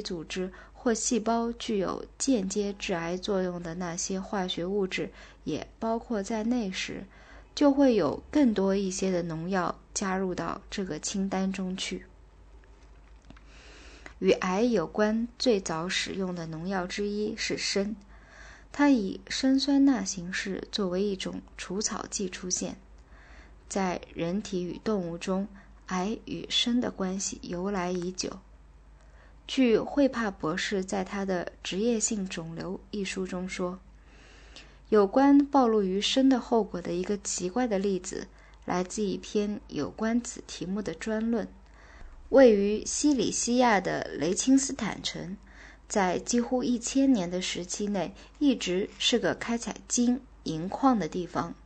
组织或细胞具有间接致癌作用的那些化学物质也包括在内时，就会有更多一些的农药加入到这个清单中去。与癌有关最早使用的农药之一是砷，它以砷酸钠形式作为一种除草剂出现。在人体与动物中，癌与砷的关系由来已久。据惠帕博士在他的《职业性肿瘤》一书中说，有关暴露于砷的后果的一个奇怪的例子，来自一篇有关此题目的专论。位于西里西亚的雷钦斯坦城，在几乎一千年的时期内，一直是个开采金银矿的地方，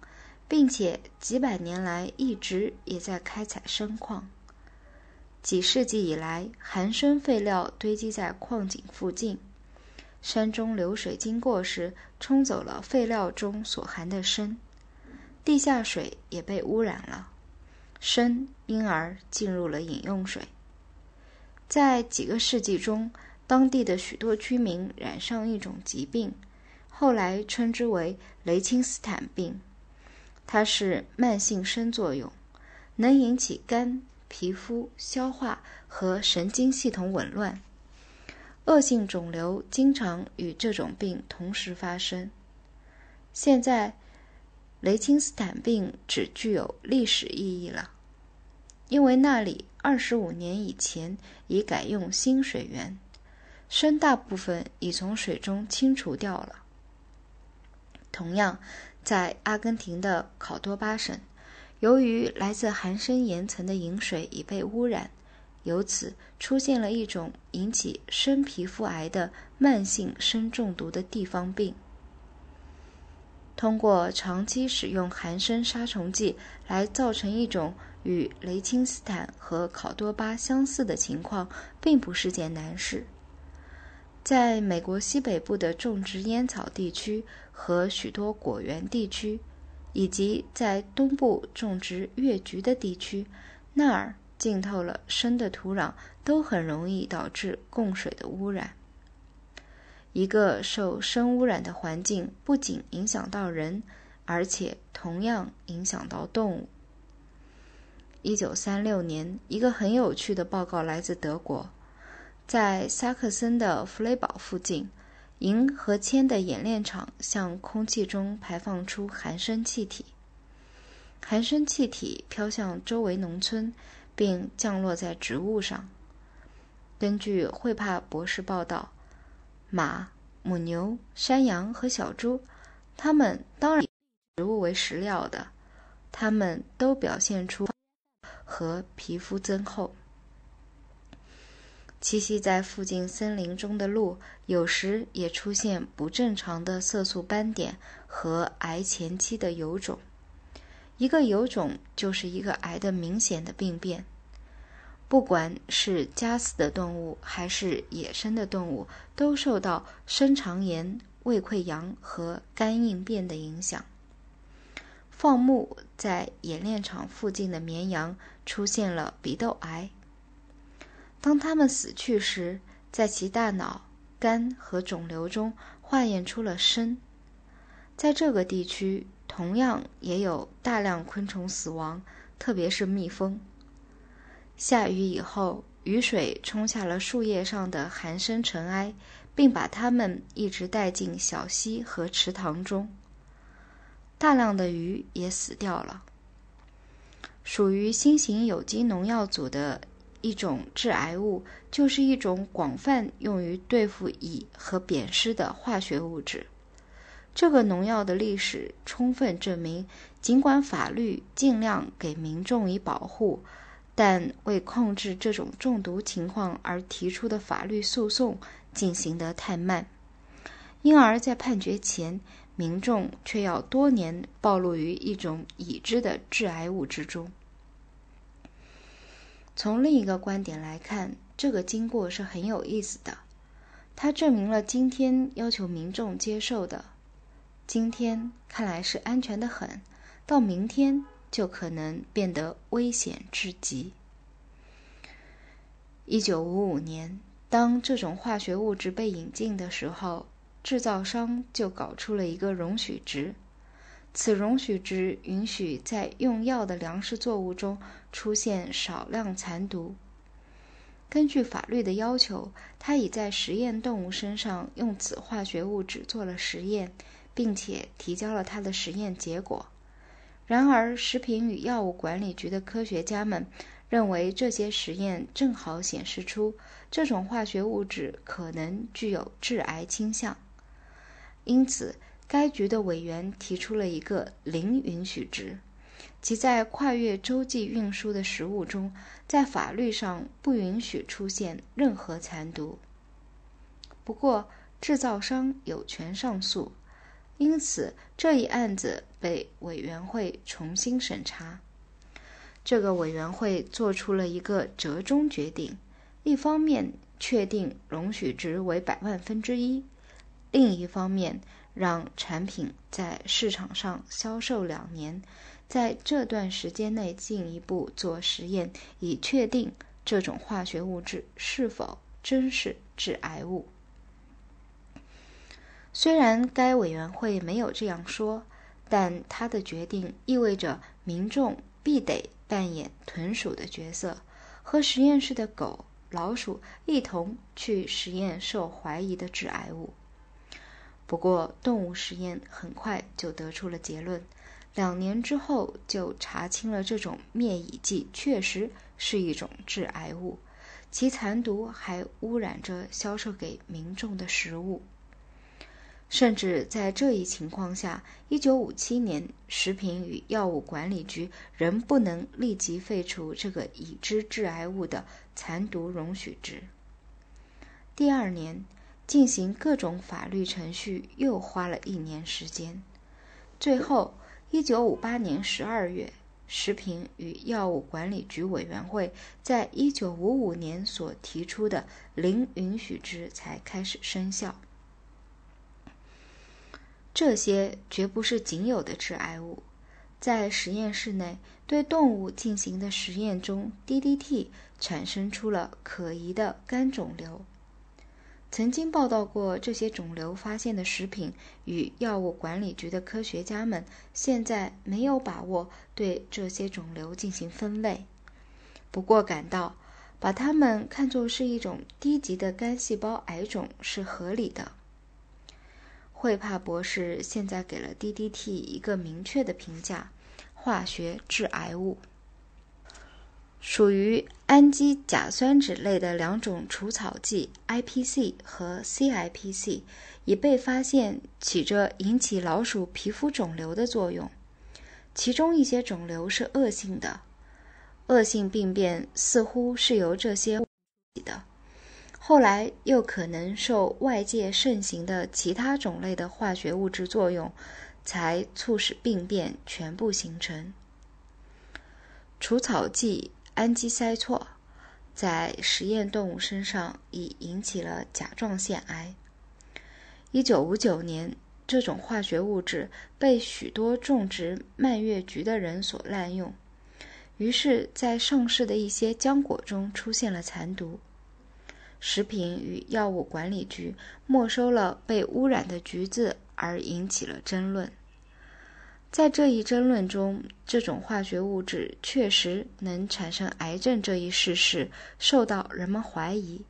并且几百年来一直也在开采砷矿。几世纪以来，含砷废料堆积在矿井附近。山中流水经过时，冲走了废料中所含的砷，地下水也被污染了，砷因而进入了饮用水。在几个世纪中，当地的许多居民染上一种疾病，后来称之为雷钦斯坦病。它是慢性砷作用，能引起肝。皮肤、消化和神经系统紊乱，恶性肿瘤经常与这种病同时发生。现在，雷钦斯坦病只具有历史意义了，因为那里二十五年以前已改用新水源，砷大部分已从水中清除掉了。同样，在阿根廷的考多巴省。由于来自含砷岩层的饮水已被污染，由此出现了一种引起砷皮肤癌的慢性砷中毒的地方病。通过长期使用含砷杀虫剂来造成一种与雷钦斯坦和考多巴相似的情况，并不是件难事。在美国西北部的种植烟草地区和许多果园地区。以及在东部种植月菊的地区，那儿浸透了砷的土壤都很容易导致供水的污染。一个受砷污染的环境不仅影响到人，而且同样影响到动物。一九三六年，一个很有趣的报告来自德国，在萨克森的弗雷堡附近。银和铅的冶炼厂向空气中排放出含砷气体，含砷气体飘向周围农村，并降落在植物上。根据惠帕博士报道，马、母牛、山羊和小猪，它们当然以植物为食料的，它们都表现出和皮肤增厚。栖息在附近森林中的鹿，有时也出现不正常的色素斑点和癌前期的疣肿。一个疣肿就是一个癌的明显的病变。不管是家饲的动物还是野生的动物，都受到深肠炎、胃溃疡和肝硬变的影响。放牧在冶炼厂附近的绵羊出现了鼻窦癌。当它们死去时，在其大脑、肝和肿瘤中化验出了砷。在这个地区，同样也有大量昆虫死亡，特别是蜜蜂。下雨以后，雨水冲下了树叶上的含砷尘埃，并把它们一直带进小溪和池塘中。大量的鱼也死掉了。属于新型有机农药组的。一种致癌物就是一种广泛用于对付蚁和扁虱的化学物质。这个农药的历史充分证明，尽管法律尽量给民众以保护，但为控制这种中毒情况而提出的法律诉讼进行得太慢，因而，在判决前，民众却要多年暴露于一种已知的致癌物之中。从另一个观点来看，这个经过是很有意思的。它证明了今天要求民众接受的，今天看来是安全的很，到明天就可能变得危险至极。一九五五年，当这种化学物质被引进的时候，制造商就搞出了一个容许值。此容许值允许在用药的粮食作物中出现少量残毒。根据法律的要求，他已在实验动物身上用此化学物质做了实验，并且提交了他的实验结果。然而，食品与药物管理局的科学家们认为，这些实验正好显示出这种化学物质可能具有致癌倾向，因此。该局的委员提出了一个零允许值，即在跨越洲际运输的食物中，在法律上不允许出现任何残毒。不过，制造商有权上诉，因此这一案子被委员会重新审查。这个委员会做出了一个折中决定：一方面确定容许值为百万分之一，另一方面。让产品在市场上销售两年，在这段时间内进一步做实验，以确定这种化学物质是否真是致癌物。虽然该委员会没有这样说，但他的决定意味着民众必得扮演豚鼠的角色，和实验室的狗、老鼠一同去实验受怀疑的致癌物。不过，动物实验很快就得出了结论，两年之后就查清了这种灭蚁剂确实是一种致癌物，其残毒还污染着销售给民众的食物。甚至在这一情况下，1957年，食品与药物管理局仍不能立即废除这个已知致癌物的残毒容许值。第二年。进行各种法律程序又花了一年时间，最后，一九五八年十二月，食品与药物管理局委员会在一九五五年所提出的零允许值才开始生效。这些绝不是仅有的致癌物，在实验室内对动物进行的实验中，DDT 产生出了可疑的肝肿瘤。曾经报道过这些肿瘤发现的食品与药物管理局的科学家们现在没有把握对这些肿瘤进行分类，不过感到把它们看作是一种低级的肝细胞癌种是合理的。惠帕博士现在给了 DDT 一个明确的评价：化学致癌物。属于氨基甲酸酯类的两种除草剂 IPC 和 CIPC 已被发现起着引起老鼠皮肤肿瘤的作用，其中一些肿瘤是恶性的，恶性病变似乎是由这些的，后来又可能受外界盛行的其他种类的化学物质作用，才促使病变全部形成。除草剂。氨基噻唑在实验动物身上已引起了甲状腺癌。一九五九年，这种化学物质被许多种植蔓越菊的人所滥用，于是，在上市的一些浆果中出现了残毒。食品与药物管理局没收了被污染的橘子，而引起了争论。在这一争论中，这种化学物质确实能产生癌症这一事实受到人们怀疑，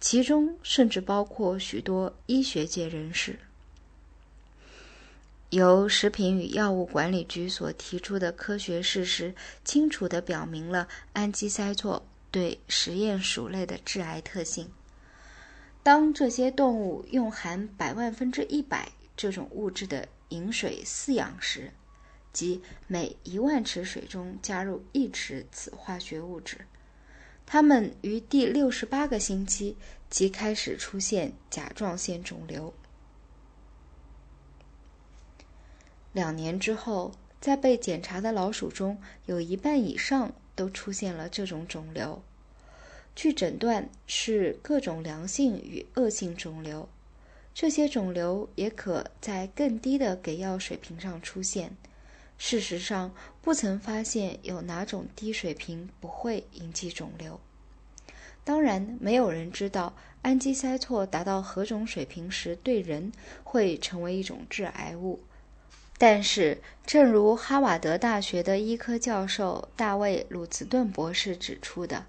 其中甚至包括许多医学界人士。由食品与药物管理局所提出的科学事实，清楚地表明了氨基噻唑对实验鼠类的致癌特性。当这些动物用含百万分之一百这种物质的饮水饲养时，即每一万尺水中加入一尺此化学物质，它们于第六十八个星期即开始出现甲状腺肿瘤。两年之后，在被检查的老鼠中有一半以上都出现了这种肿瘤。据诊断，是各种良性与恶性肿瘤。这些肿瘤也可在更低的给药水平上出现。事实上，不曾发现有哪种低水平不会引起肿瘤。当然，没有人知道氨基噻唑达到何种水平时对人会成为一种致癌物。但是，正如哈瓦德大学的医科教授大卫·鲁茨顿博士指出的，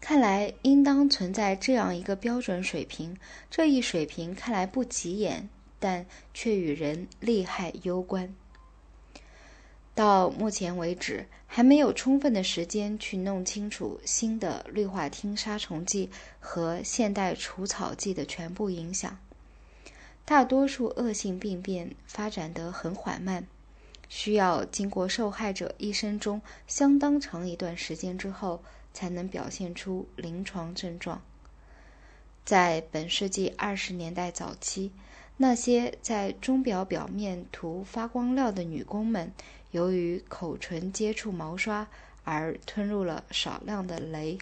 看来应当存在这样一个标准水平。这一水平看来不起眼，但却与人利害攸关。到目前为止，还没有充分的时间去弄清楚新的氯化烃杀虫剂和现代除草剂的全部影响。大多数恶性病变发展得很缓慢，需要经过受害者一生中相当长一段时间之后，才能表现出临床症状。在本世纪二十年代早期，那些在钟表表面涂发光料的女工们，由于口唇接触毛刷而吞入了少量的镭。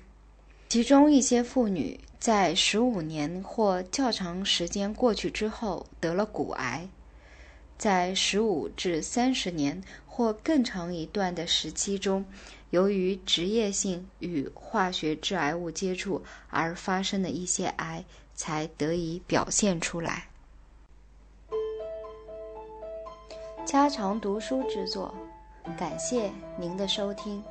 其中一些妇女在十五年或较长时间过去之后得了骨癌，在十五至三十年或更长一段的时期中，由于职业性与化学致癌物接触而发生的一些癌才得以表现出来。家常读书之作，感谢您的收听。